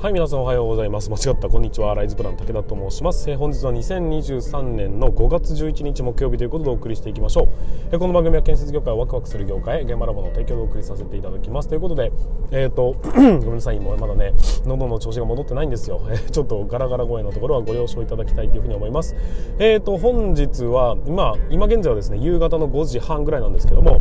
はい皆さんおはようございます。間違ったこんにちは。ライズプラン武田と申します、えー、本日は2023年の5月11日木曜日ということでお送りしていきましょう、えー、この番組は建設業界をワクワクする業界現場ラボの提供でお送りさせていただきます。ということでえっ、ー、と ごめんなさい今まだね喉の調子が戻ってないんですよ、えー、ちょっとガラガラ声のところはご了承いただきたいというふうに思います。えっ、と本日は今今現在はですね夕方の5時半ぐらいなんですけども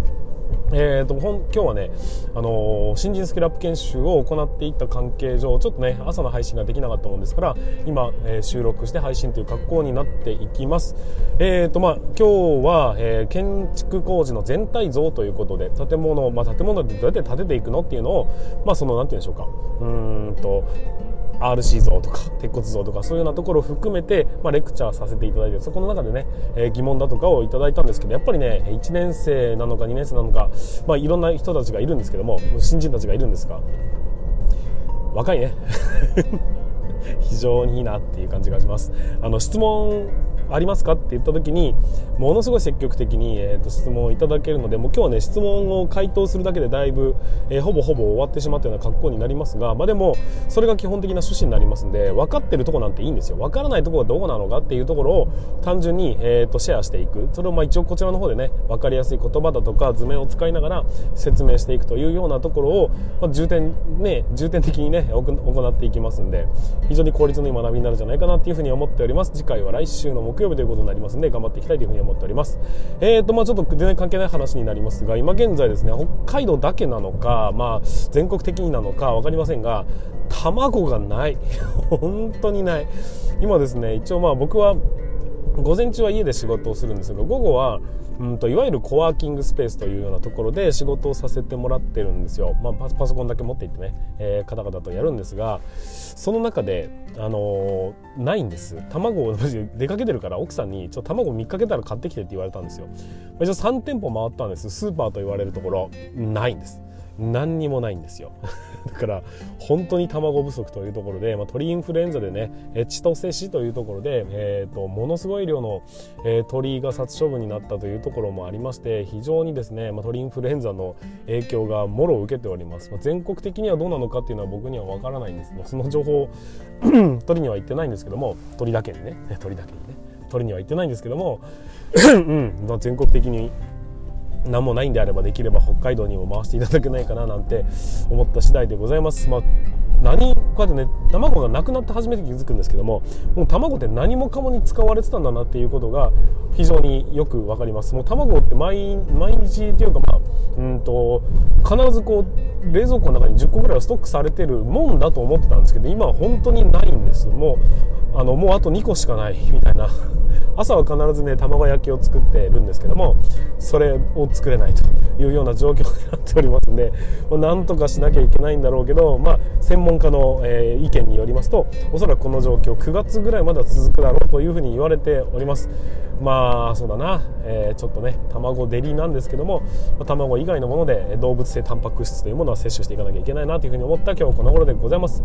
えーと、今日はね、あのー、新人スキルアップ研修を行っていった関係上ちょっとね朝の配信ができなかったもんですから今、えー、収録して配信という格好になっていきます、えーとまあ、今日は、えー、建築工事の全体像ということで建物、まあ、建物でどうやって建てていくのっていうのを、まあ、そのなんて言うんでしょうか。うんと RC 像とか鉄骨像とかそういうようなところを含めて、まあ、レクチャーさせていただいてそこの中でね、えー、疑問だとかをいただいたんですけどやっぱりね1年生なのか2年生なのか、まあ、いろんな人たちがいるんですけども新人たちがいるんですが若いね。非常にいいなっていう感じがします。あの質問ありますか？って言った時にものすごい積極的に、えー、と質問をいただけるのでもう今日はね質問を回答するだけでだいぶ、えー、ほぼほぼ終わってしまったような格好になりますが、まあ、でもそれが基本的な趣旨になりますんで分かってるとこなんていいんですよ。分からないところがどこなのかっていうところを単純に、えー、とシェアしていく。それをまあ一応こちらの方でね分かりやすい言葉だとか図面を使いながら説明していくというようなところを、まあ、重点ね重点的にね行っていきますんで非常に効率のいい学びになるんじゃないかなっていうふうに思っております。次回は来週の木曜日ということになりますんで頑張っていきたいというふうに思っております。えーとまあちょっと全然関係ない話になりますが今現在ですね北海道だけなのかまあ全国的になのか分かりませんが卵がない。本当にない。今ですね一応まあ僕は午前中は家で仕事をするんですが午後はうんといわゆるコワーキングスペースというようなところで仕事をさせてもらってるんですよ、まあ、パソコンだけ持っていってね、えー、方々とやるんですがその中で、あのー、ないんです。卵を 出かけてるから奥さんにちょ卵見かけたら買ってきてって言われたんですよ。一応3店舗回ったんです。スーパーと言われるところないんです。何にもないんですよ。だから本当に卵不足というところで、まあ、鳥インフルエンザでね千歳市というところで、えーと、ものすごい量の、えー、鳥が殺処分になったというところもありまして非常にですね、まあ、鳥インフルエンザの影響がもろを受けております、まあ、全国的にはどうなのかっていうのは僕には分からないんです。その情報鳥 には言ってないんですけども鳥だけにね。鳥だけにね。鳥には言ってないんですけども、うん。まあ、全国的に何もないんであればできれば北海道にも回していただけないかななんて思った次第でございます。まあ何こうやってね卵がなくなって初めて気づくんですけどももう卵って何もかもに使われてたんだなっていうことが非常によく分かります。もう卵って毎日っていうかまあうんと必ずこう冷蔵庫の中に10個ぐらいはストックされてるもんだと思ってたんですけど今は本当にないんです。もうあのもうあと2個しかないみたいな。朝は必ずね卵焼きを作ってるんですけどもそれを作れないと。いうような状況になっておりますんで、まあ、なんとかしなきゃいけないんだろうけど、まあ、専門家の、えー、意見によりますとおそらくこの状況9月ぐらいまでは続くだろうというふうに言われております。まあそうだな、えー、ちょっとね卵デリなんですけども、まあ、卵以外のもので動物性タンパク質というものは摂取していかなきゃいけないなというふうに思った今日この頃でございます。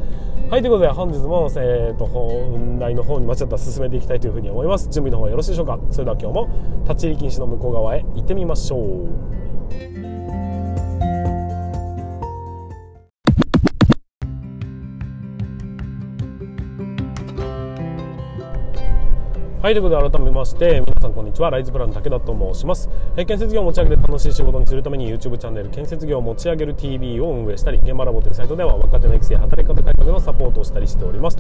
はいということで本日も、えーと、本題の方に間違った進めていきたいというふうに思います。準備の方はよろしいでしょうか。それでは今日も立ち入り禁止の向こう側へ行ってみましょう。tomorrow. はいということで改めまして皆さんこんにちは。ライズプラン武田と申します、え建設業を持ち上げて楽しい仕事にするために YouTube チャンネル建設業を持ち上げる TV を運営したり現場ラボというサイトでは若手の育成働き方改革のサポートをしたりしております。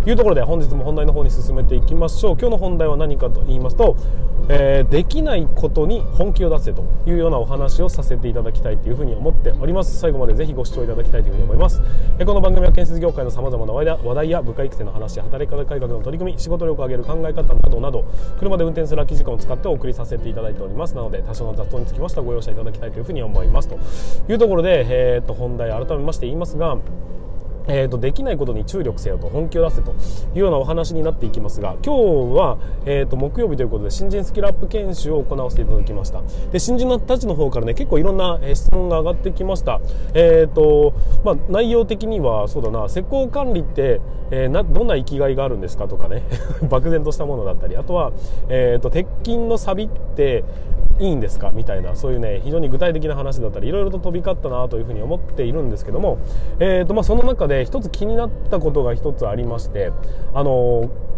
というところで本日も本題の方に進めていきましょう。今日の本題は何かと言いますと、えー、できないことに本気を出せというようなお話をさせていただきたいというふうに思っております。最後までぜひご視聴いただきたいというふうに思います、えこの番組は建設業界のさまざまな話題や部下育成の話働き方改革の取り組み仕事力を上げる考え方などなど車で運転する空き時間を使ってお送りさせていただいております。なので多少の雑音につきましてはご容赦いただきたいというふうに思います。というところで、えー、と本題改めまして言いますがえーと、できないことに注力せよと本気を出せというようなお話になっていきますが今日は、えーと、木曜日ということで新人スキルアップ研修を行わせていただきました。で新人たちの方からね結構いろんな、え質問が上がってきました、えーとまあ、内容的にはそうだな施工管理って、えー、などんな生きがいがあるんですかとかね 漠然としたものだったりあとは、えーと鉄筋の錆っていいんですか？みたいなそういうね非常に具体的な話だったりいろいろと飛び交ったなというふうに思っているんですけども、えーとまあ、その中で一つ気になったことが一つありましてあのー、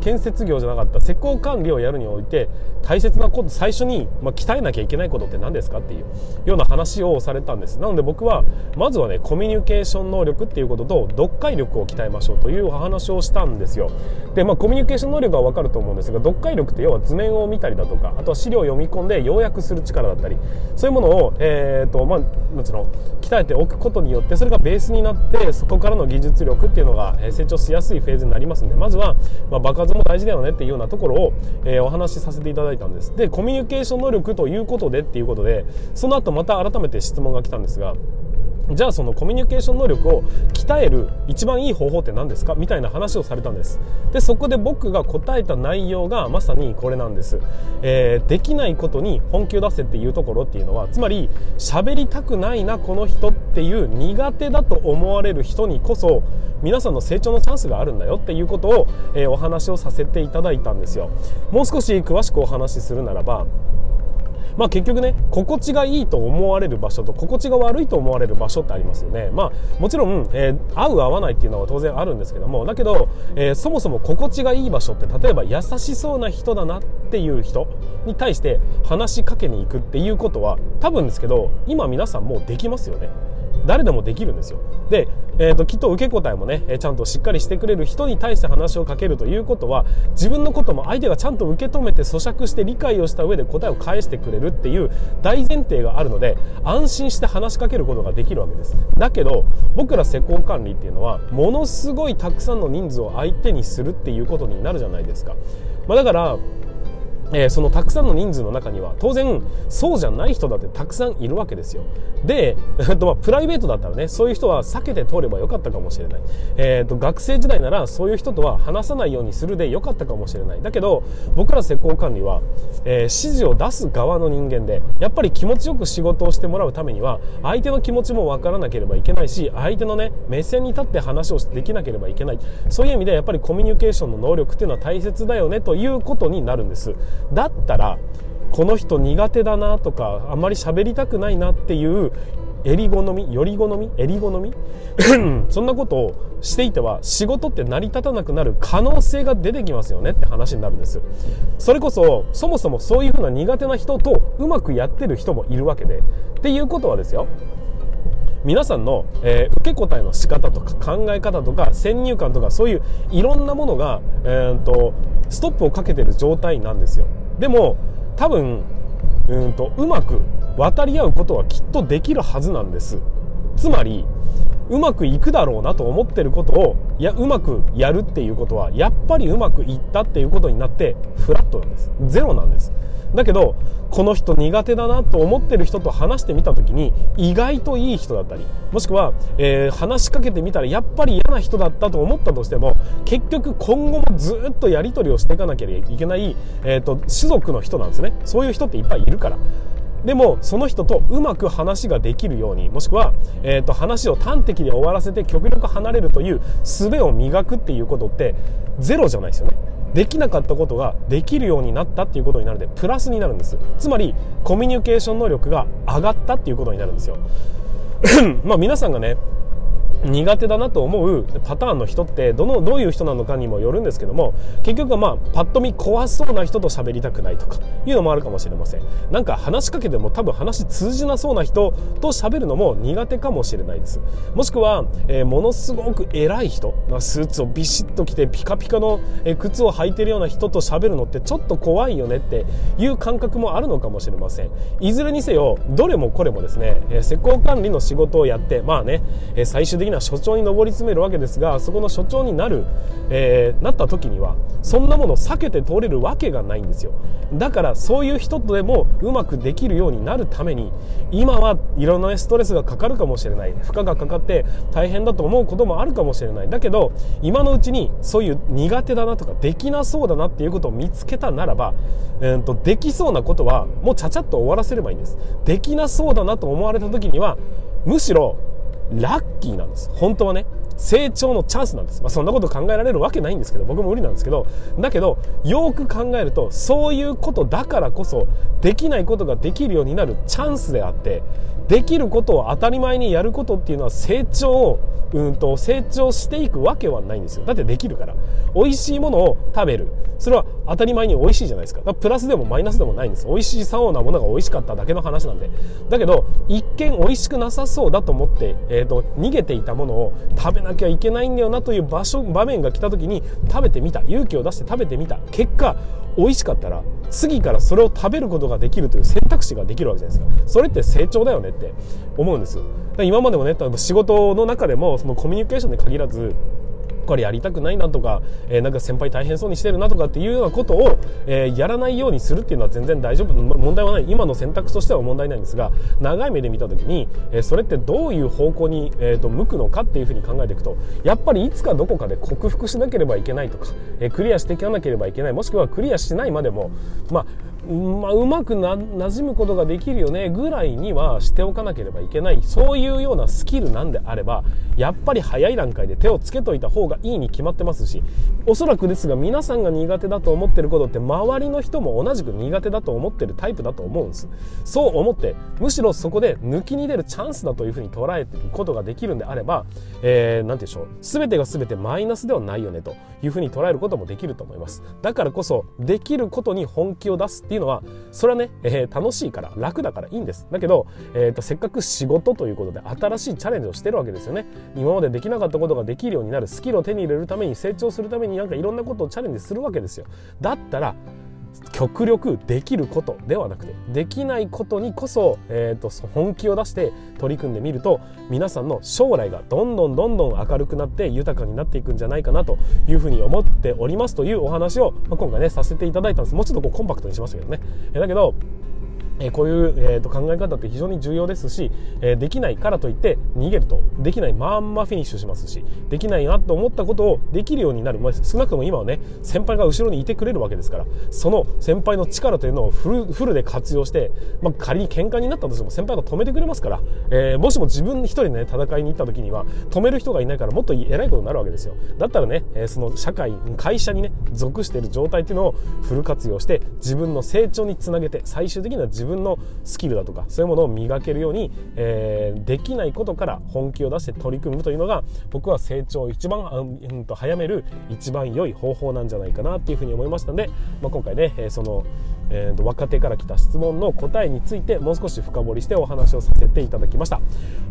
建設業じゃなかった施工管理をやるにおいて大切なこと最初に、ま、鍛えなきゃいけないことって何ですかっていうような話をされたんです。なので僕はまずはねコミュニケーション能力っていうことと読解力を鍛えましょうというお話をしたんですよ。で、まあ、コミュニケーション能力は分かると思うんですが読解力って要は図面を見たりだとかあとは資料を読み込んで要約する力だったりそういうものを、えーとまあ、なんつうの鍛えておくことによってそれがベースになってそこからの技術力っていうのが成長しやすいフェーズになりますんでまずは、まあ、爆発も大事だよねっていうようなところを、えー、お話しさせていただいたんです。でコミュニケーション能力ということでっていうことでその後また改めて質問が来たんですがじゃあそのコミュニケーション能力を鍛える一番いい方法って何ですかみたいな話をされたんです。でそこで僕が答えた内容がまさにこれなんです、えー、できないことに本気を出せっていうところっていうのはつまり喋りたくないなこの人っていう苦手だと思われる人にこそ皆さんの成長のチャンスがあるんだよっていうことを、えー、お話をさせていただいたんですよ。もう少し詳しくお話しするならばまあ、結局ね心地がいいと思われる場所と心地が悪いと思われる場所ってありますよね。まあもちろん、えー、合う合わないっていうのは当然あるんですけどもだけど、えー、そもそも心地がいい場所って例えば優しそうな人だなっていう人に対して話しかけに行くっていうことは多分ですけど今皆さんもうできますよね。誰でもできるんですよ。で、えーと、きっと受け答えもねちゃんとしっかりしてくれる人に対して話をかけるということは自分のことも相手がちゃんと受け止めて咀嚼して理解をした上で答えを返してくれるっていう大前提があるので安心して話しかけることができるわけです。だけど僕ら施工管理っていうのはものすごいたくさんの人数を相手にするっていうことになるじゃないですか、まあ、だからえー、そのたくさんの人数の中には当然そうじゃない人だってたくさんいるわけですよ。で、えっとまあ、プライベートだったらねそういう人は避けて通ればよかったかもしれない、えー、と学生時代ならそういう人とは話さないようにするでよかったかもしれない。だけど僕ら施工管理は、えー、指示を出す側の人間でやっぱり気持ちよく仕事をしてもらうためには相手の気持ちも分からなければいけないし相手のね目線に立って話をできなければいけない。そういう意味でやっぱりコミュニケーションの能力っていうのは大切だよねということになるんです。だったらこの人苦手だなとかあんまり喋りたくないなっていう襟好みより好み襟好み？そんなことをしていては仕事って成り立たなくなる可能性が出てきますよねって話になるんです。それこそそもそもそういうふうな苦手な人とうまくやってる人もいるわけで。っていうことはですよ。皆さんの、えー、受け答えの仕方とか考え方とか先入観とかそういういろんなものが、えーと、ストップをかけてる状態なんですよ。でも多分うんとうまく渡り合うことはきっとできるはずなんです。つまりうまくいくだろうなと思ってることをいやうまくやるっていうことはやっぱりうまくいったっていうことになってフラットなんです。ゼロなんです。だけどこの人苦手だなと思ってる人と話してみた時に意外といい人だったりもしくは、えー、話しかけてみたらやっぱり嫌な人だったと思ったとしても結局今後もずっとやり取りをしていかなきゃいけない、えーと、種族の人なんですね。そういう人っていっぱいいるから。でもその人とうまく話ができるようにもしくは、えーと話を端的に終わらせて極力離れるという術を磨くっていうことってゼロじゃないですよね。できなかったことができるようになったっていうことになるのでプラスになるんです。つまりコミュニケーション能力が上がったっていうことになるんですよ。まあ皆さんがね苦手だなと思うパターンの人ってどのどういう人なのかにもよるんですけども結局はまあパッと見怖そうな人と喋りたくないとかいうのもあるかもしれません。なんか話しかけても多分話通じなそうな人と喋るのも苦手かもしれないです。もしくは、えー、ものすごく偉い人スーツをビシッと着てピカピカの靴を履いてるような人と喋るのってちょっと怖いよねっていう感覚もあるのかもしれません。いずれにせよどれもこれもですね施工管理の仕事をやってまあねえ最終的にな所長に上り詰めるわけですがそこの所長になる、えー、なった時にはそんなものを避けて通れるわけがないんですよ。だからそういう人とでもうまくできるようになるために今はいろんなストレスがかかるかもしれない。負荷がかかって大変だと思うこともあるかもしれない。だけど今のうちにそういう苦手だなとかできなそうだなっていうことを見つけたならば、えー、とできそうなことはもうちゃちゃっと終わらせればいいんです。できなそうだなと思われた時にはむしろラッキーなんです。本当はね成長のチャンスなんです、まあ、そんなこと考えられるわけないんですけど僕も無理なんですけどだけどよく考えるとそういうことだからこそできないことができるようになるチャンスであってできることを当たり前にやることっていうのは成長をうんと成長していくわけはないんですよ。だってできるから。美味しいものを食べる。それは当たり前に美味しいじゃないですか。プラスでもマイナスでもないんです。美味しいそうなものが美味しかっただけの話なんで。だけど一見美味しくなさそうだと思って、えーと、逃げていたものを食べなきゃいけないんだよなという場所場面が来た時に食べてみた。勇気を出して食べてみた。結果美味しかったら次からそれを食べることができるという選択肢ができるわけじゃないですか。それって成長だよねって思うんです今までもね仕事の中でもそのコミュニケーションに限らずこれやりたくないなとか、えー、なんか先輩大変そうにしてるなとかっていうようなことを、えー、やらないようにするっていうのは全然大丈夫。問題はない。今の選択としては問題ないんですが長い目で見た時に、えー、それってどういう方向に、えーと、向くのかっていうふうに考えていくとやっぱりいつかどこかで克服しなければいけないとか、えクリアしていかなければいけない。もしくはクリアしないまでもまあまあ、うまくな馴染むことができるよねぐらいにはしておかなければいけない。そういうようなスキルなんであればやっぱり早い段階で手をつけといた方がいいに決まってますしおそらくですが皆さんが苦手だと思ってることって周りの人も同じく苦手だと思ってるタイプだと思うんです。そう思ってむしろそこで抜きに出るチャンスだというふうに捉えていくことができるんであれば、えー、て言うんでしょう。全てが全てマイナスではないよねというふうに捉えることもできると思います。だからこそできることに本気を出すっていうのはそれはね、えー、楽しいから楽だからいいんです。だけど、えーと、せっかく仕事ということで新しいチャレンジをしてるわけですよね。今までできなかったことができるようになるスキルを手に入れるために成長するためになんかいろんなことをチャレンジするわけですよ。だったら極力できることではなくてできないことにこそ、えーと、本気を出して取り組んでみると皆さんの将来がどんどんどんどん明るくなって豊かになっていくんじゃないかなというふうに思っておりますというお話を、まあ、今回ねさせていただいたんです。もうちょっとこうコンパクトにしましたけどね。えだけどえこういう、えー、と考え方って非常に重要ですし、えできないからといって逃げると。できないまんまフィニッシュしますしできないなと思ったことをできるようになる、まあ、少なくとも今はね先輩が後ろにいてくれるわけですからその先輩の力というのをフルフルで活用して、まあ、仮に喧嘩になったとしても先輩が止めてくれますから、えー、もしも自分一人でね戦いに行った時には止める人がいないからもっと偉いことになるわけですよ。だったらね、え、その社会会社にね属している状態っていうのをフル活用して自分の成長につなげて最終的には自分分のスキルだとかそういうものを磨けるように、えー、できないことから本気を出して取り組むというのが僕は成長を一番、うん、と早める一番良い方法なんじゃないかなっていうふうに思いましたので、まあ、今回ね、えその、えー、と若手から来た質問の答えについてもう少し深掘りしてお話をさせていただきました。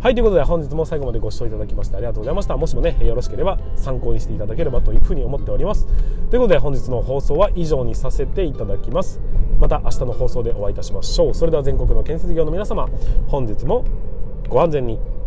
はいということで本日も最後までご視聴いただきましてありがとうございました。もしもねよろしければ参考にしていただければというふうに思っております。ということで本日の放送は以上にさせていただきます。また明日の放送でお会いいたしましょう。それでは全国の建設業の皆様本日もご安全に。